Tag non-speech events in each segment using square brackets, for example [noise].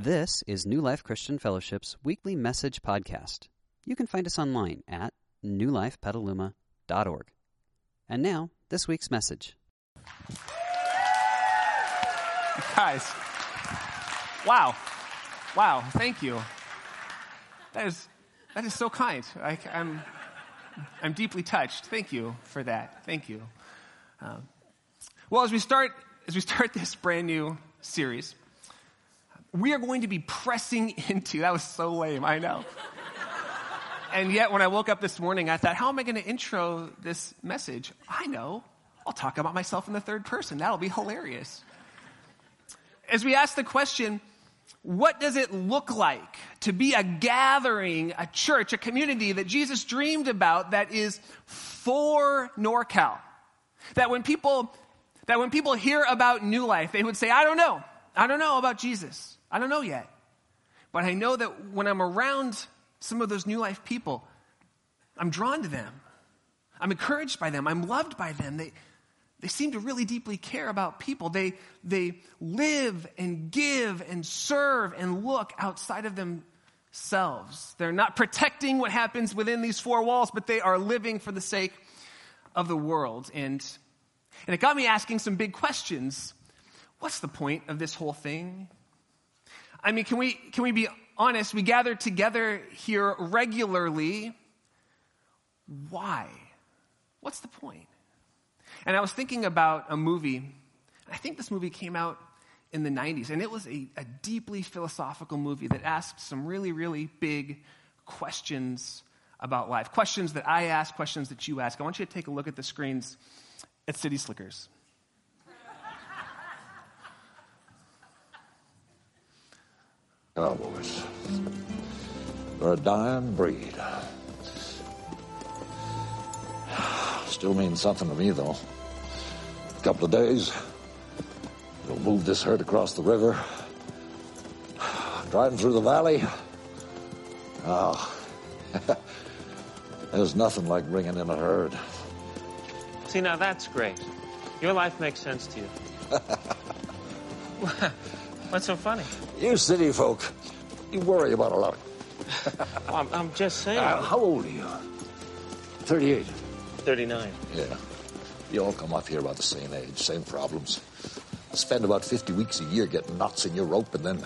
This is New Life Christian Fellowship's weekly message podcast. You can find us online at newlifepetaluma.org. And now, this week's message. Guys, wow. Wow, thank you. That is, that is so kind. I, I'm, I'm deeply touched. Thank you for that. Thank you. Um, well, as we start, as we start [laughs] this brand new series, we are going to be pressing [laughs] into, that was so lame, I know. and yet, when I woke up this morning, I thought, how am I going to intro this message? I know. I'll talk about myself in the third person. That'll be hilarious. As we ask the question, what does it look like to be a gathering, a church, a community that Jesus dreamed about that is for NorCal? That when people, that when people hear about New Life, they would say, I don't know. I don't know about Jesus. I don't know yet. But I know that when I'm around some of those New Life people, I'm drawn to them. I'm encouraged by them. I'm loved by them. They, they seem to really deeply care about people. They, they live and give and serve and look outside of themselves. They're not protecting what happens within these four walls, but they are living for the sake of the world. And, and it got me asking some big questions. What's the point of this whole thing? I mean, can we, can we be honest? We gather together here regularly. Why? What's the point? And I was thinking about a movie. I think this movie came out in the 90s, and it was a, a deeply philosophical movie that asked some really, really big questions about life. Questions that I ask, questions that you ask. I want you to take a look at the screens at City Slickers. Cowboys. They're a dying breed. [sighs] Still means something to me, though. A couple of days, we'll move this herd across the river. [sighs] Driving through the valley. Oh, [laughs] there's nothing like bringing in a herd. See, now that's great. Your life makes sense to you. [laughs] What's so funny? You city folk, you worry about a lot. [laughs] Well, I'm, I'm just saying. Uh, how old are you? 38. 39. Yeah. You all come up here about the same age, same problems. Spend about 50 weeks a year getting knots in your rope, and then,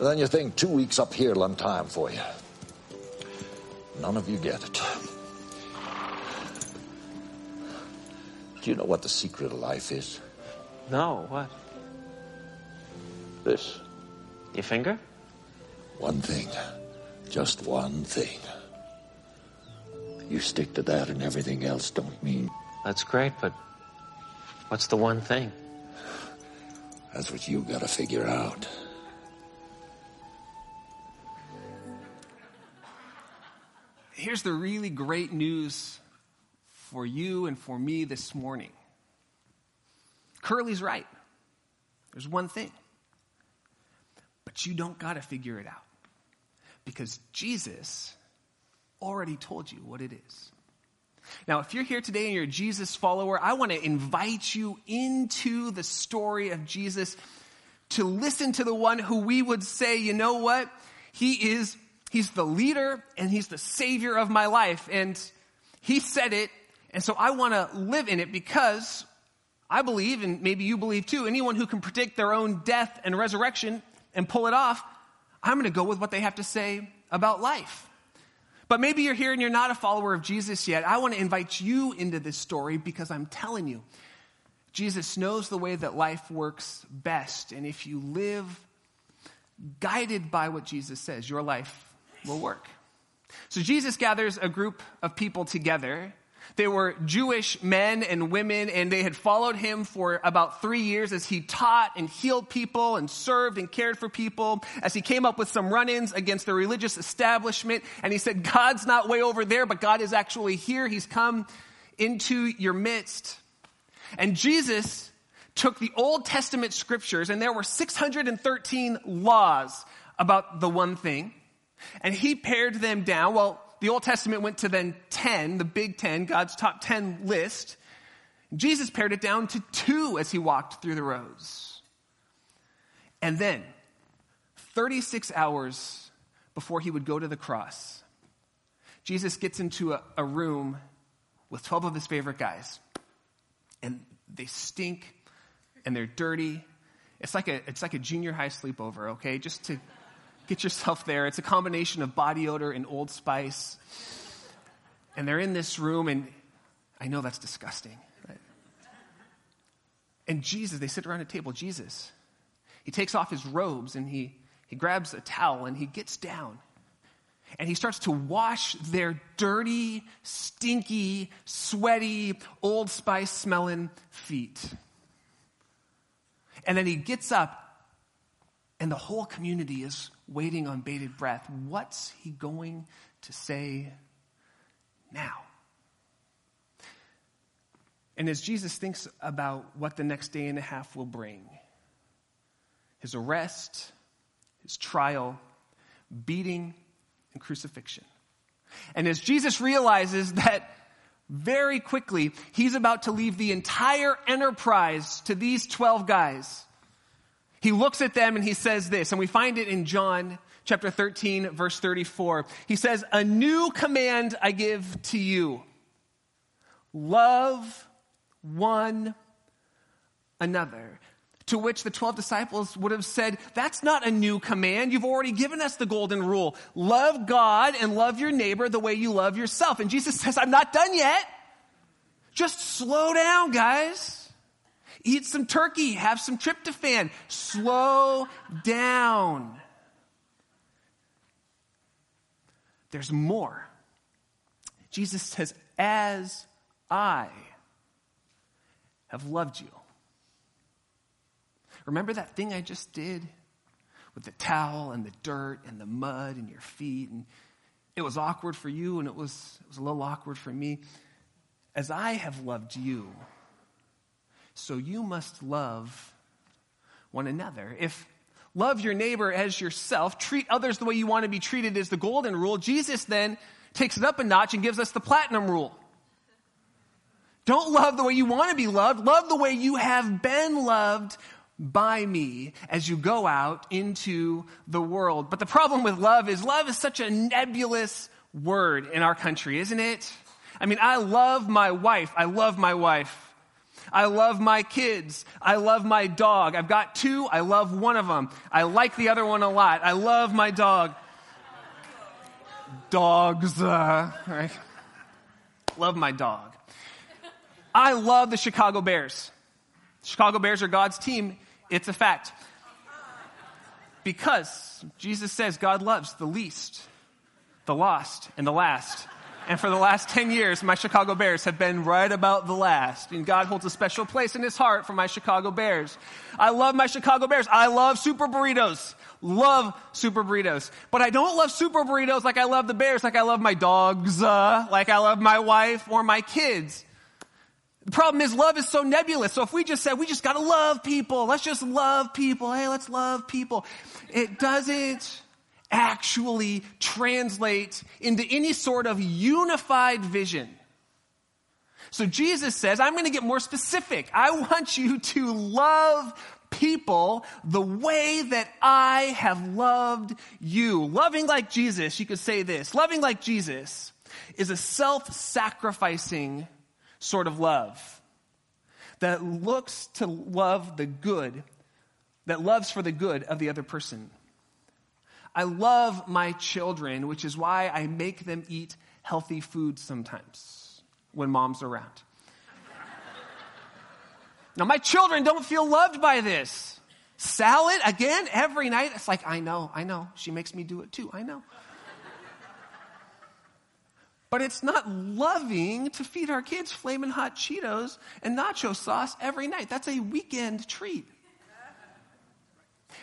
then you think two weeks up here will time for you. None of you get it. Do you know what the secret of life is? No, what? This. Your finger? One thing. Just one thing. You stick to that and everything else don't mean. That's great, but what's the one thing? That's what you gotta figure out. Here's the really great news for you and for me this morning. Curly's right. There's one thing. But you don't got to figure it out. Because Jesus already told you what it is. Now, if you're here today and you're a Jesus follower, I want to invite you into the story of Jesus to listen to the one who we would say, you know what? He is, he's the leader and he's the savior of my life. And he said it. And so I want to live in it because I believe, and maybe you believe too, anyone who can predict their own death and resurrection and pull it off, I'm going to go with what they have to say about life. But maybe you're here and you're not a follower of Jesus yet. I want to invite you into this story because I'm telling you, Jesus knows the way that life works best. And if you live guided by what Jesus says, your life will work. So Jesus gathers a group of people together they were Jewish men and women, and they had followed him for about three years as he taught and healed people and served and cared for people, as he came up with some run ins against the religious establishment. And he said, God's not way over there, but God is actually here. He's come into your midst. And Jesus took the Old Testament scriptures, and there were 613 laws about the one thing, and he pared them down. Well, the Old Testament went to then 10, the big 10, God's top 10 list. Jesus pared it down to two as he walked through the rows. And then, 36 hours before he would go to the cross, Jesus gets into a, a room with 12 of his favorite guys. And they stink and they're dirty. It's like a, it's like a junior high sleepover, okay? Just to get yourself there. It's a combination of body odor and Old Spice. And they're in this room, and I know that's disgusting. Right? And Jesus, they sit around a table. Jesus, he takes off his robes and he, he grabs a towel and he gets down and he starts to wash their dirty, stinky, sweaty, old spice smelling feet. And then he gets up, and the whole community is waiting on bated breath. What's he going to say now? And as Jesus thinks about what the next day and a half will bring his arrest, his trial, beating, and crucifixion. And as Jesus realizes that very quickly he's about to leave the entire enterprise to these 12 guys, he looks at them and he says this, and we find it in John chapter 13, verse 34. He says, A new command I give to you love one another. To which the 12 disciples would have said, That's not a new command. You've already given us the golden rule. Love God and love your neighbor the way you love yourself. And Jesus [laughs] says, I'm not done yet. Just slow down, guys. Eat some turkey, have some tryptophan. Slow down. There's more. Jesus says, As I have loved you. Remember that thing I just did with the towel and the dirt and the mud and your feet? And it was awkward for you and it was, it was a little awkward for me. As I have loved you, so you must love one another. If love your neighbor as yourself, treat others the way you want to be treated is the golden rule, Jesus then takes it up a notch and gives us the platinum rule. Don't love the way you want to be loved. Love the way you have been loved by me as you go out into the world. But the problem with love is love is such a nebulous word in our country, isn't it? I mean, I love my wife. I love my wife. I love my kids. I love my dog. I've got two. I love one of them. I like the other one a lot. I love my dog. Dogs, uh, right? Love my dog. I love the Chicago Bears. Chicago Bears are God's team. It's a fact. Because Jesus says God loves the least, the lost, and the last. And for the last 10 years, my Chicago Bears have been right about the last. And God holds a special place in his heart for my Chicago Bears. I love my Chicago Bears. I love super burritos. Love super burritos. But I don't love super burritos like I love the Bears, like I love my dogs, uh, like I love my wife or my kids. The problem is love is so nebulous. So if we just said, we just gotta love people, let's just love people, hey, let's love people. It doesn't actually translate into any sort of unified vision. So Jesus says, I'm gonna get more specific. I want you to love people the way that I have loved you. Loving like Jesus, you could say this, loving like Jesus is a self-sacrificing sort of love that looks to love the good, that loves for the good of the other person. I love my children, which is why I make them eat healthy food sometimes when mom's around. [laughs] now, my children don't feel loved by this. Salad again every night. It's like, I know, I know. She makes me do it too. I know. But it's not loving to feed our kids flaming hot Cheetos and nacho sauce every night. That's a weekend treat.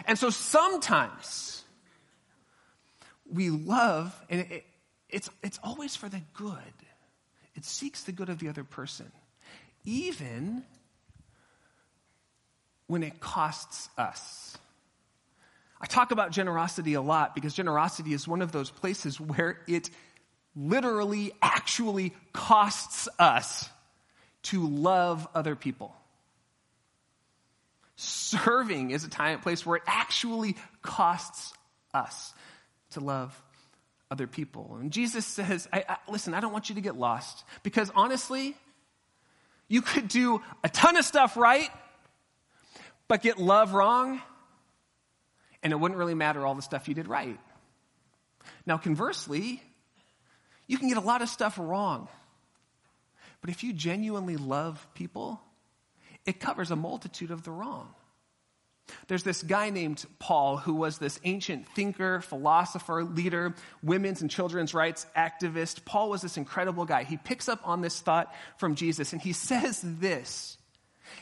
And so sometimes we love, and it, it's, it's always for the good. It seeks the good of the other person, even when it costs us. I talk about generosity a lot because generosity is one of those places where it literally, actually costs us to love other people. Serving is a time and place where it actually costs us to love other people. And Jesus says, I, I, listen, I don't want you to get lost because honestly, you could do a ton of stuff right, but get love wrong, and it wouldn't really matter all the stuff you did right. Now, conversely, you can get a lot of stuff wrong. But if you genuinely love people, it covers a multitude of the wrong. There's this guy named Paul who was this ancient thinker, philosopher, leader, women's and children's rights activist. Paul was this incredible guy. He picks up on this thought from Jesus and he [laughs] says this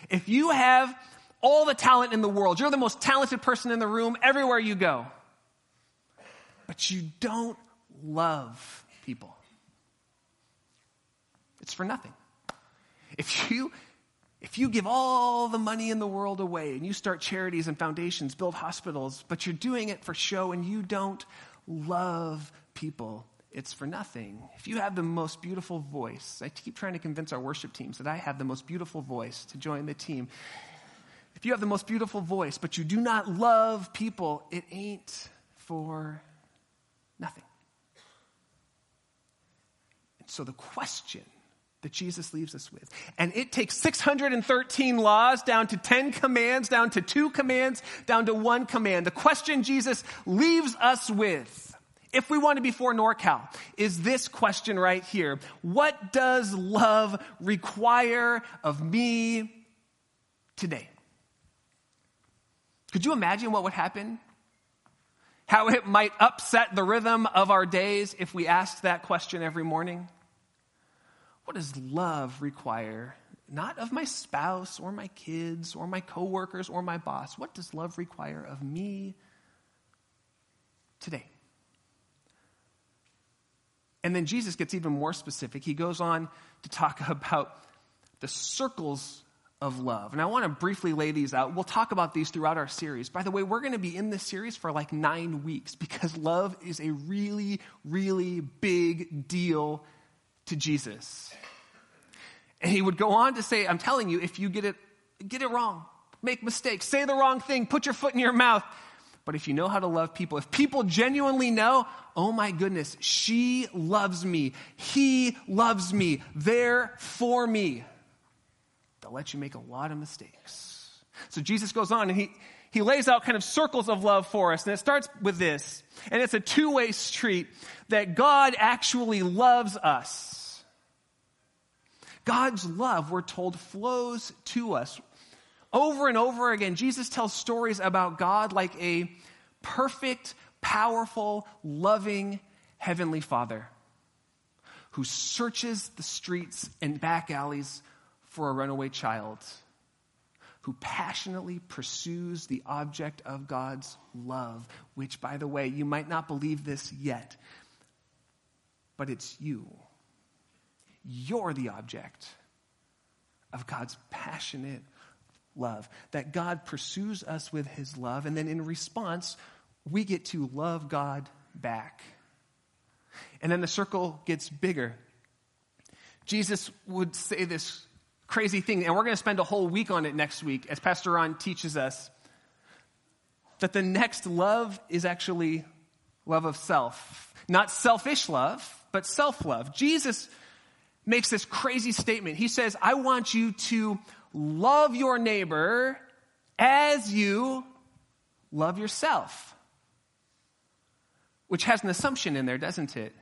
If you have all the talent in the world, you're the most talented person in the room everywhere you go, but you don't love people, it's for nothing. If you if you give all the money in the world away and you start charities and foundations, build hospitals, but you're doing it for show and you don't love people, it's for nothing. If you have the most beautiful voice, I keep trying to convince our worship teams that I have the most beautiful voice to join the team. If you have the most beautiful voice, but you do not love people, it ain't for nothing. And so the question that Jesus leaves us with. And it takes 613 laws down to 10 commands, down to two commands, down to one command. The question Jesus leaves us with, if we want to be for NorCal, is this question right here. What does love require of me today? Could you imagine what would happen? How it might upset the rhythm of our days if we asked that question every morning? What does love require? Not of my spouse or my kids or my coworkers or my boss. What does love require of me today? And then Jesus gets even more specific. He goes on to talk [laughs] about the circles of love. And I want to briefly lay these out. We'll talk about these throughout our series. By the way, we're going to be in this series for like nine weeks because love is a really, really big deal to Jesus. And he would go on to say, I'm telling you, if you get it, get it wrong, make mistakes, say the wrong thing, put your foot in your mouth. But if you know how to love people, if people genuinely know, oh my goodness, she loves me, he loves me, they're for me, they'll let you make a lot of mistakes. So Jesus goes on and he, he lays out kind of circles of love for us. And it starts with this. And it's a two way street that God actually loves us. God's love, we're told, flows to us. Over and over again, Jesus tells stories about God like a perfect, powerful, loving Heavenly Father who searches the streets and back alleys for a runaway child, who passionately pursues the object of God's love, which, by the way, you might not believe this yet, but it's you. You're the object of God's passionate love. That God pursues us with his love, and then in response, we get to love God back. And then the circle gets bigger. Jesus would say this crazy thing, and we're going to spend a whole week on it next week as Pastor Ron teaches us that the next love is actually love of self. Not selfish love, but self love. Jesus makes this crazy statement. He says, I want you to love your neighbor as you love yourself. Which has an assumption in there, doesn't it?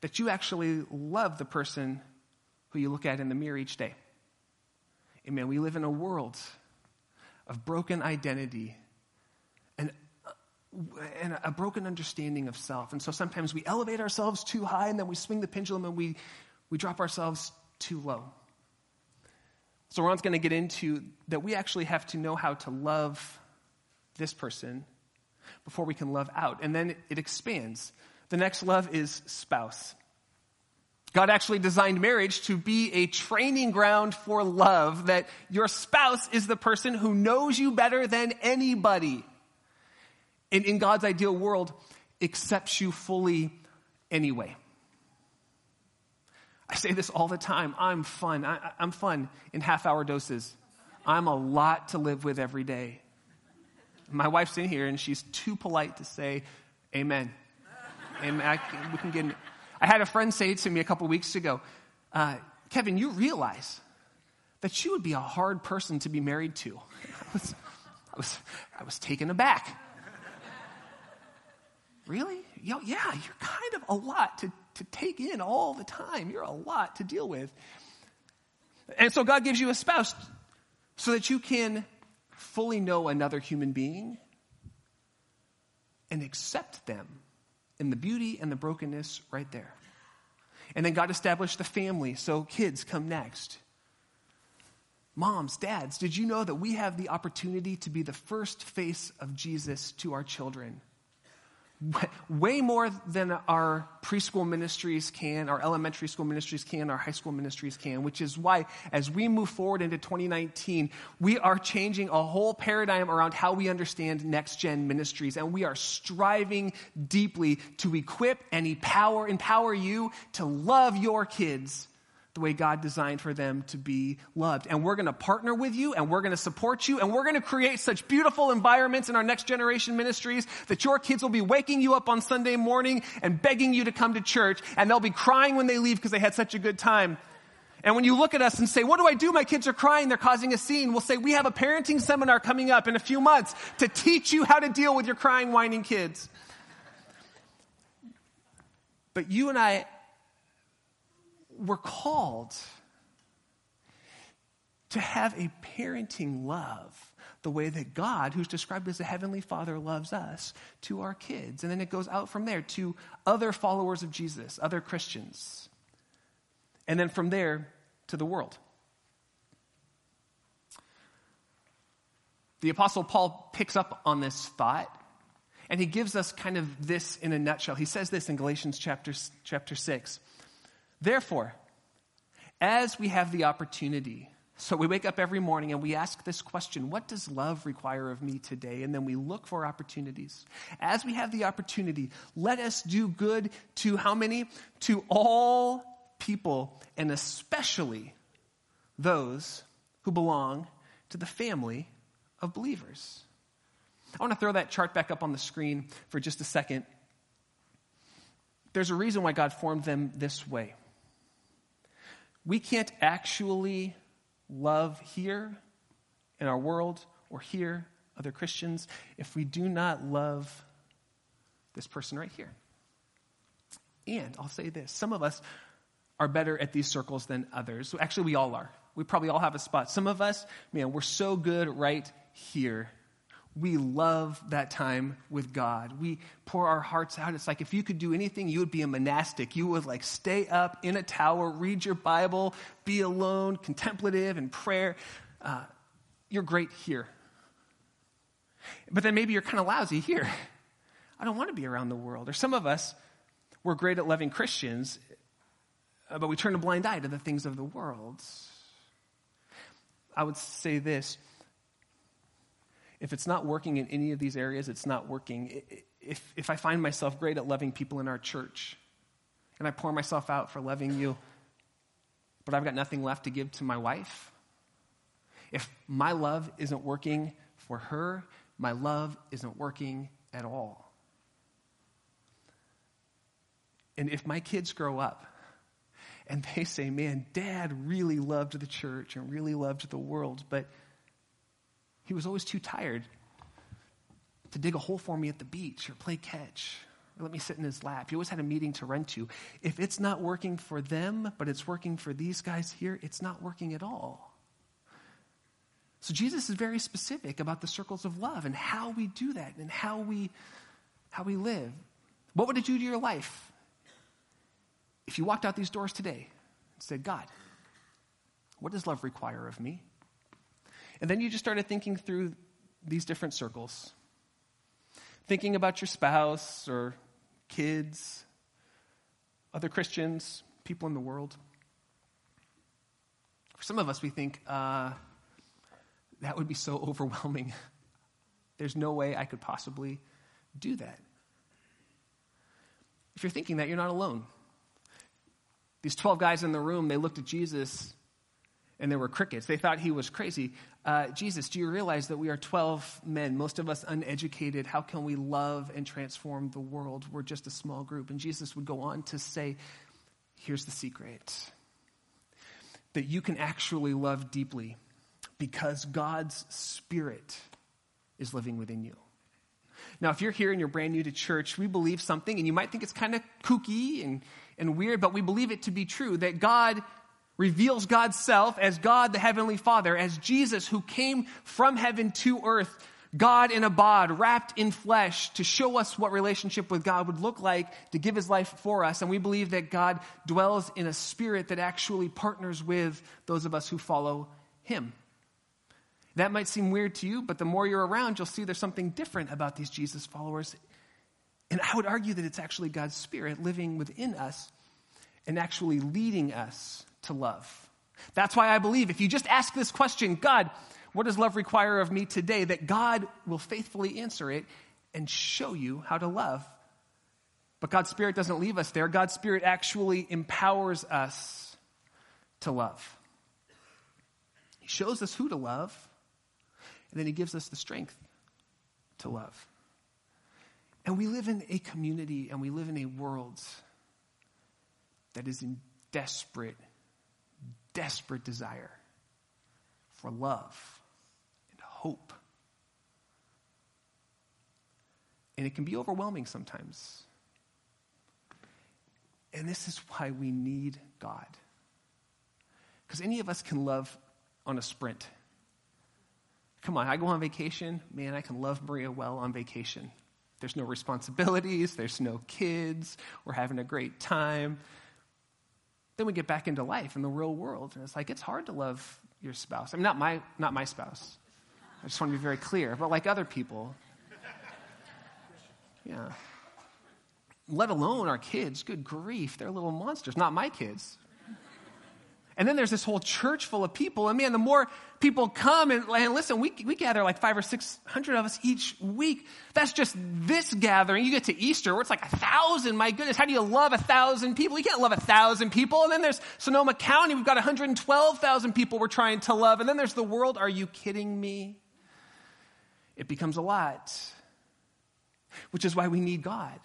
That you actually love the person who you look at in the mirror each day. Amen. We live in a world of broken identity and a broken understanding of self. And so sometimes we elevate ourselves too high and then we swing the pendulum and we, we drop ourselves too low. So Ron's going to get into that we actually have to know how to love this person before we can love out. And then it expands. The next love is spouse. God actually designed marriage to be a training ground for love, that your spouse is the person who knows you better than anybody. And in God's ideal world, accepts you fully anyway. I say this all the time. I'm fun. I, am fun in half hour doses. I'm a lot to live with every day. My wife's in here and she's too polite to say amen. Amen. I, we can get. In. I had a friend say to me a couple weeks ago, uh, Kevin, you realize that you would be a hard person to be married to. [laughs] I was, I was, I was taken aback. Really? Yo, yeah, you're kind of a lot to, to take in all the time. You're a lot to deal with. And so God gives you a spouse so that you can fully know another human being and accept them in the beauty and the brokenness right there. And then God established the family, so kids come next. Moms, dads, did you know that we have the opportunity to be the first face of Jesus to our children? [laughs] way more than our preschool ministries can, our elementary school ministries can, our high school ministries can, which is why as we move forward into 2019, we are changing a whole paradigm around how we understand next gen ministries. And we are striving deeply to equip and empower, empower you to love your kids the way God designed for them to be loved. And we're going to partner with you and we're going to support you and we're going to create such beautiful environments in our next generation ministries that your kids will be waking you up on Sunday morning and begging you to come to church and they'll be crying when they leave because they had such a good time. And when you look at us and say, what do I do? My kids are crying. They're causing a scene. We'll say, we have a parenting seminar coming up in a few months to teach you how to deal with your crying, whining kids. But you and I we're called to have a parenting love the way that God, who's described as a heavenly father, loves us to our kids. And then it goes out from there to other followers of Jesus, other Christians. And then from there to the world. The Apostle Paul picks up on this thought and he gives us kind of this in a nutshell. He says this in Galatians chapter, chapter 6. Therefore, as we have the opportunity, so we wake up every morning and we ask this question What does love require of me today? And then we look for opportunities. As we have the opportunity, let us do good to how many? To all people, and especially those who belong to the family of believers. I want to throw that chart back up on the screen for just a second. There's a reason why God formed them this way we can't actually love here in our world or here, other Christians, if we do not love this person right here. And I'll say this some of us are better at these circles than others. Actually, we all are. We probably all have a spot. Some of us, man, we're so good right here we love that time with God. We pour our hearts out. It's like if you could do anything, you would be a monastic. You would like stay up in a tower, read your Bible, be alone, contemplative and prayer. Uh, you're great here. But then maybe you're kind of lousy here. I don't want to be around the world. Or some of us, we're great at loving Christians, uh, but we turn a blind eye to the things of the world. I would say this if it's not working in any of these areas, it's not working. If, if I find myself great at loving people in our church, and I pour myself out for loving you, but I've got nothing left to give to my wife, if my love isn't working for her, my love isn't working at all. And if my kids grow up and they say, man, dad really loved the church and really loved the world, but he was always too tired to dig a hole for me at the beach or play catch or let me sit in his lap. He always had a meeting to run to. If it's not working for them, but it's working for these guys here, it's not working at all. So Jesus is very specific about the circles of love and how we do that and how we how we live. What would it do to your life if you walked out these doors today and said, God, what does love require of me? And then you just started thinking through these different circles, thinking about your spouse or kids, other Christians, people in the world. For some of us, we think, uh, that would be so [laughs] overwhelming. There's no way I could possibly do that. If you're thinking that, you're not alone. These 12 guys in the room, they looked at Jesus and there were crickets. They thought he was crazy. Uh, Jesus, do you realize that we are 12 men, most of us uneducated? How can we love and transform the world? We're just a small group. And Jesus would go on to say, Here's the secret that you can actually love deeply because God's Spirit is living within you. Now, if you're here and you're brand new to church, we believe something, and you might think it's kind of kooky and, and weird, but we believe it to be true that God reveals God's self as God the Heavenly Father, as Jesus who came from heaven to earth, God in a bod, wrapped in flesh, to show us what relationship with God would look like, to give his life for us. And we believe that God dwells in a spirit that actually partners with those of us who follow him. That might seem weird to you, but the more you're around, you'll see there's something different about these Jesus followers. And I would argue that it's actually God's Spirit living within us and actually leading us to love. That's why I believe if you just ask this question, God, what does love require of me today? That God will faithfully answer it and show you how to love. But God's Spirit doesn't leave us there. God's Spirit actually empowers us to love. He shows us who to love, and then He gives us the strength to love. And we live in a community and we live in a world that is in desperate desperate desire for love and hope. And it can be overwhelming sometimes. And this is why we need God. Because any of us can love on a sprint. Come on, I go on vacation. Man, I can love Maria well on vacation. There's no responsibilities, there's no kids, we're having a great time. Then we get back into life in the real world, and it's like it's hard to love your spouse. I mean, not my not my spouse. I just want to be very clear, but like other people. Yeah. Let alone our kids. Good grief, they're little monsters. Not my kids. And then there's this whole church full of people. And man, the more people come and, and listen, we, we gather like five or six hundred of us each week. That's just this gathering. You get to Easter where it's like a thousand. My goodness, how do you love a thousand people? You can't love a thousand people. And then there's Sonoma County. We've got 112,000 people we're trying to love. And then there's the world. Are you kidding me? It becomes a lot. Which is why we need God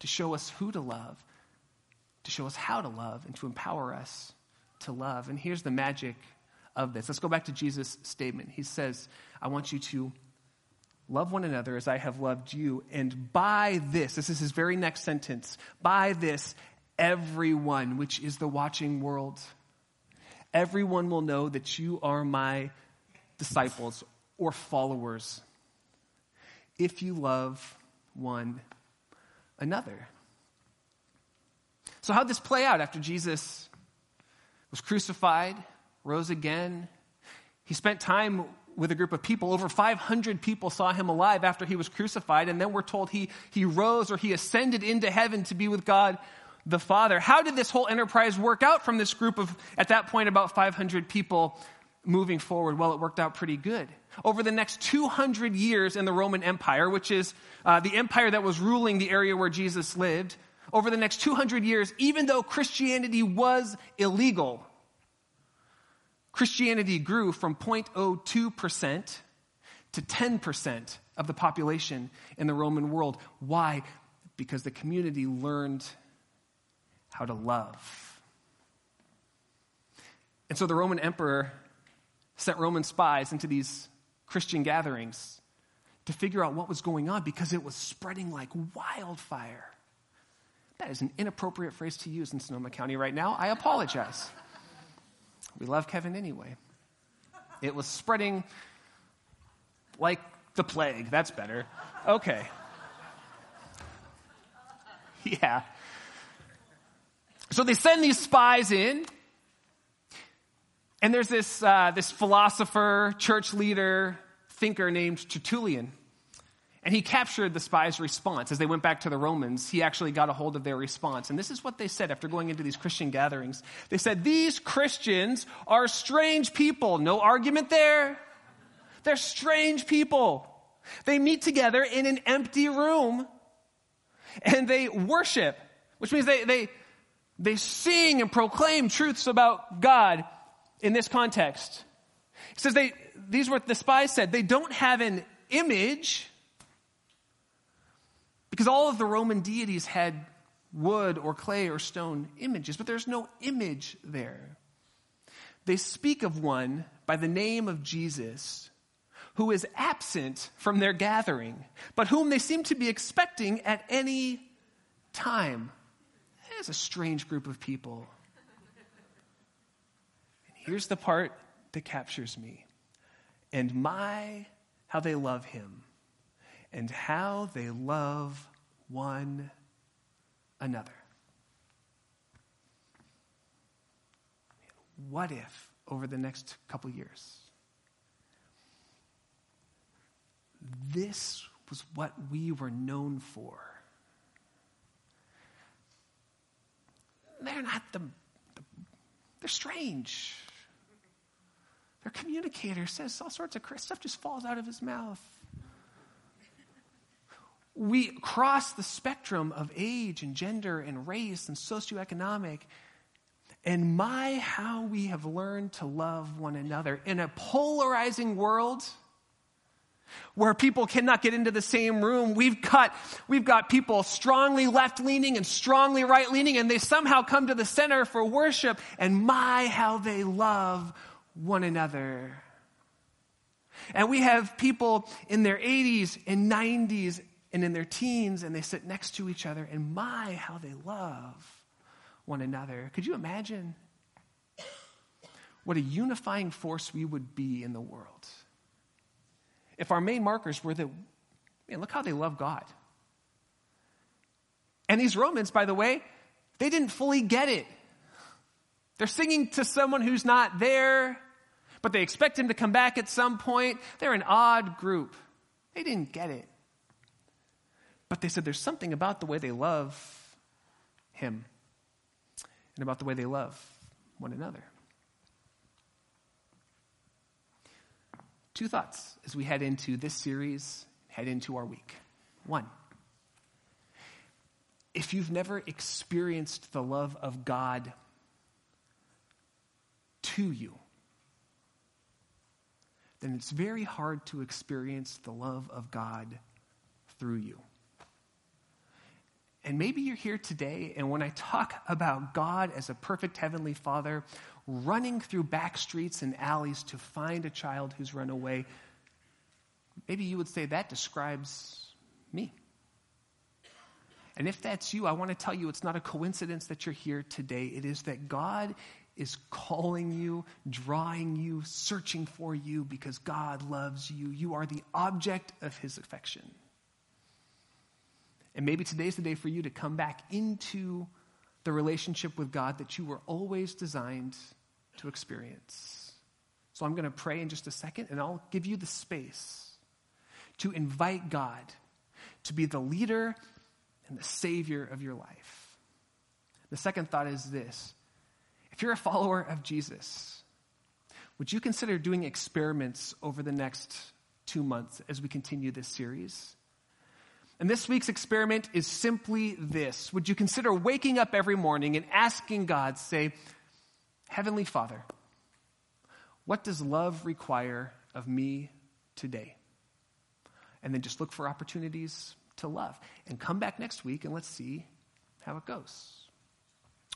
to show us who to love, to show us how to love, and to empower us to love. And here's the magic of this. Let's go back to Jesus' statement. He says, I want you to love one another as I have loved you. And by this, this is his very next sentence, by this, everyone, which is the watching world, everyone will know that you are my disciples or followers if you love one another. So, how'd this play out after Jesus was crucified, rose again. He spent time with a group of people. Over 500 people saw him alive after he was crucified. And then we're told he, he rose or he ascended into heaven to be with God the Father. How did this whole enterprise work out from this group of, at that point, about 500 people moving forward? Well, it worked out pretty good. Over the next 200 years in the Roman Empire, which is uh, the empire that was ruling the area where Jesus lived, over the next 200 years, even though Christianity was illegal, Christianity grew from 0.02% to 10% of the population in the Roman world. Why? Because the community learned how to love. And so the Roman emperor sent Roman spies into these Christian gatherings to figure out what was going on because it was spreading like wildfire. That is an inappropriate phrase to use in Sonoma County right now. I apologize. We love Kevin anyway. It was spreading like the plague. That's better. Okay. [laughs] Yeah. So they send these spies in, and there's this, uh, this philosopher, church leader, thinker named Tertullian. And he captured the spies' response. As they went back to the Romans, he actually got a hold of their response. And this is what they said after going into these Christian gatherings. They said, These Christians are strange people. No argument there. They're strange people. They meet together in an empty room and they worship, which means they, they, they sing and proclaim truths about God in this context. He says they, these were the spies said. They don't have an image because all of the Roman deities had wood or clay or stone images, but there's no image there. They speak of one by the name of Jesus who is absent from their gathering, but whom they seem to be expecting at any time. That is a strange group of people. And here's the part that captures me. And my, how they love him, and how they love one another. What if, over the next couple years, this was what we were known for? They're not the, the they're strange. Their communicator says all sorts of stuff just falls out of his mouth. We cross the spectrum of age and gender and race and socioeconomic. And my, how we have learned to love one another in a polarizing world where people cannot get into the same room. We've got, we've got people strongly left leaning and strongly right leaning, and they somehow come to the center for worship. And my, how they love one another. And we have people in their 80s and 90s and in their teens, and they sit next to each other, and my, how they love one another. Could you imagine what a unifying force we would be in the world if our main markers were that, man, look how they love God? And these Romans, by the way, they didn't fully get it. They're singing to someone who's not there, but they expect him to come back at some point. They're an odd group. They didn't get it. But they said there's something about the way they love him and about the way they love one another. Two thoughts as we head into this series, head into our week. One, if you've never experienced the love of God to you, then it's very hard to experience the love of God through you. And maybe you're here today, and when I talk about God as a perfect heavenly father running through back streets and alleys to find a child who's run away, maybe you would say that describes me. And if that's you, I want to tell you it's not a coincidence that you're here today. It is that God is calling you, drawing you, searching for you because God loves you. You are the object of his affection. And maybe today's the day for you to come back into the relationship with God that you were always designed to experience. So I'm going to pray in just a second, and I'll give you the space to invite God to be the leader and the savior of your life. The second thought is this if you're a follower of Jesus, would you consider doing experiments over the next two months as we continue this series? And this week's experiment is simply this Would you consider waking up every morning and asking God, say, Heavenly Father, what does love require of me today? And then just look for opportunities to love. And come back next week and let's see how it goes.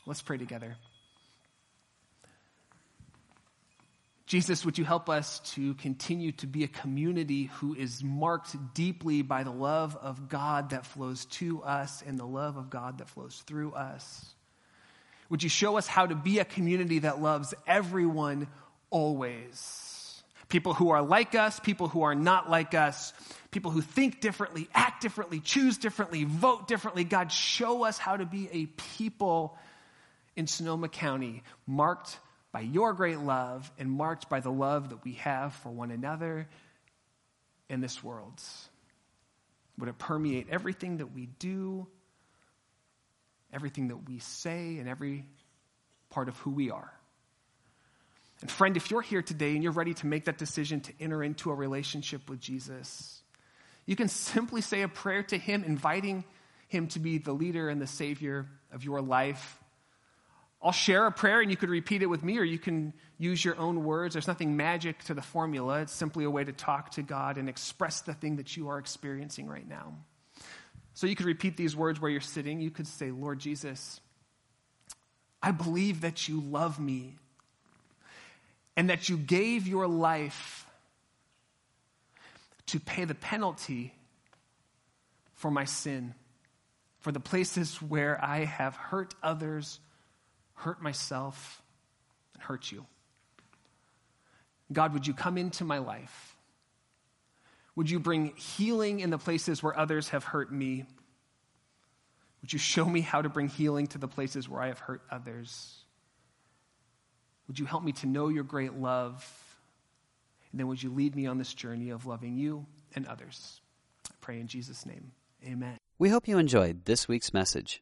Let's pray together. Jesus, would you help us to continue to be a community who is marked deeply by the love of God that flows to us and the love of God that flows through us? Would you show us how to be a community that loves everyone always? People who are like us, people who are not like us, people who think differently, act differently, choose differently, vote differently. God, show us how to be a people in Sonoma County marked by your great love and marked by the love that we have for one another in this world. Would it permeate everything that we do, everything that we say, and every part of who we are? And friend, if you're here today and you're ready to make that decision to enter into a relationship with Jesus, you can simply say a prayer to Him, inviting Him to be the leader and the Savior of your life I'll share a prayer and you could repeat it with me, or you can use your own words. There's nothing magic to the formula. It's simply a way to talk to God and express the thing that you are experiencing right now. So you could repeat these words where you're sitting. You could say, Lord Jesus, I believe that you love me and that you gave your life to pay the penalty for my sin, for the places where I have hurt others hurt myself, and hurt you. God, would you come into my life? Would you bring healing in the places where others have hurt me? Would you show me how to bring healing to the places where I have hurt others? Would you help me to know your great love? And then would you lead me on this journey of loving you and others? I pray in Jesus' name. Amen. We hope you enjoyed this week's message.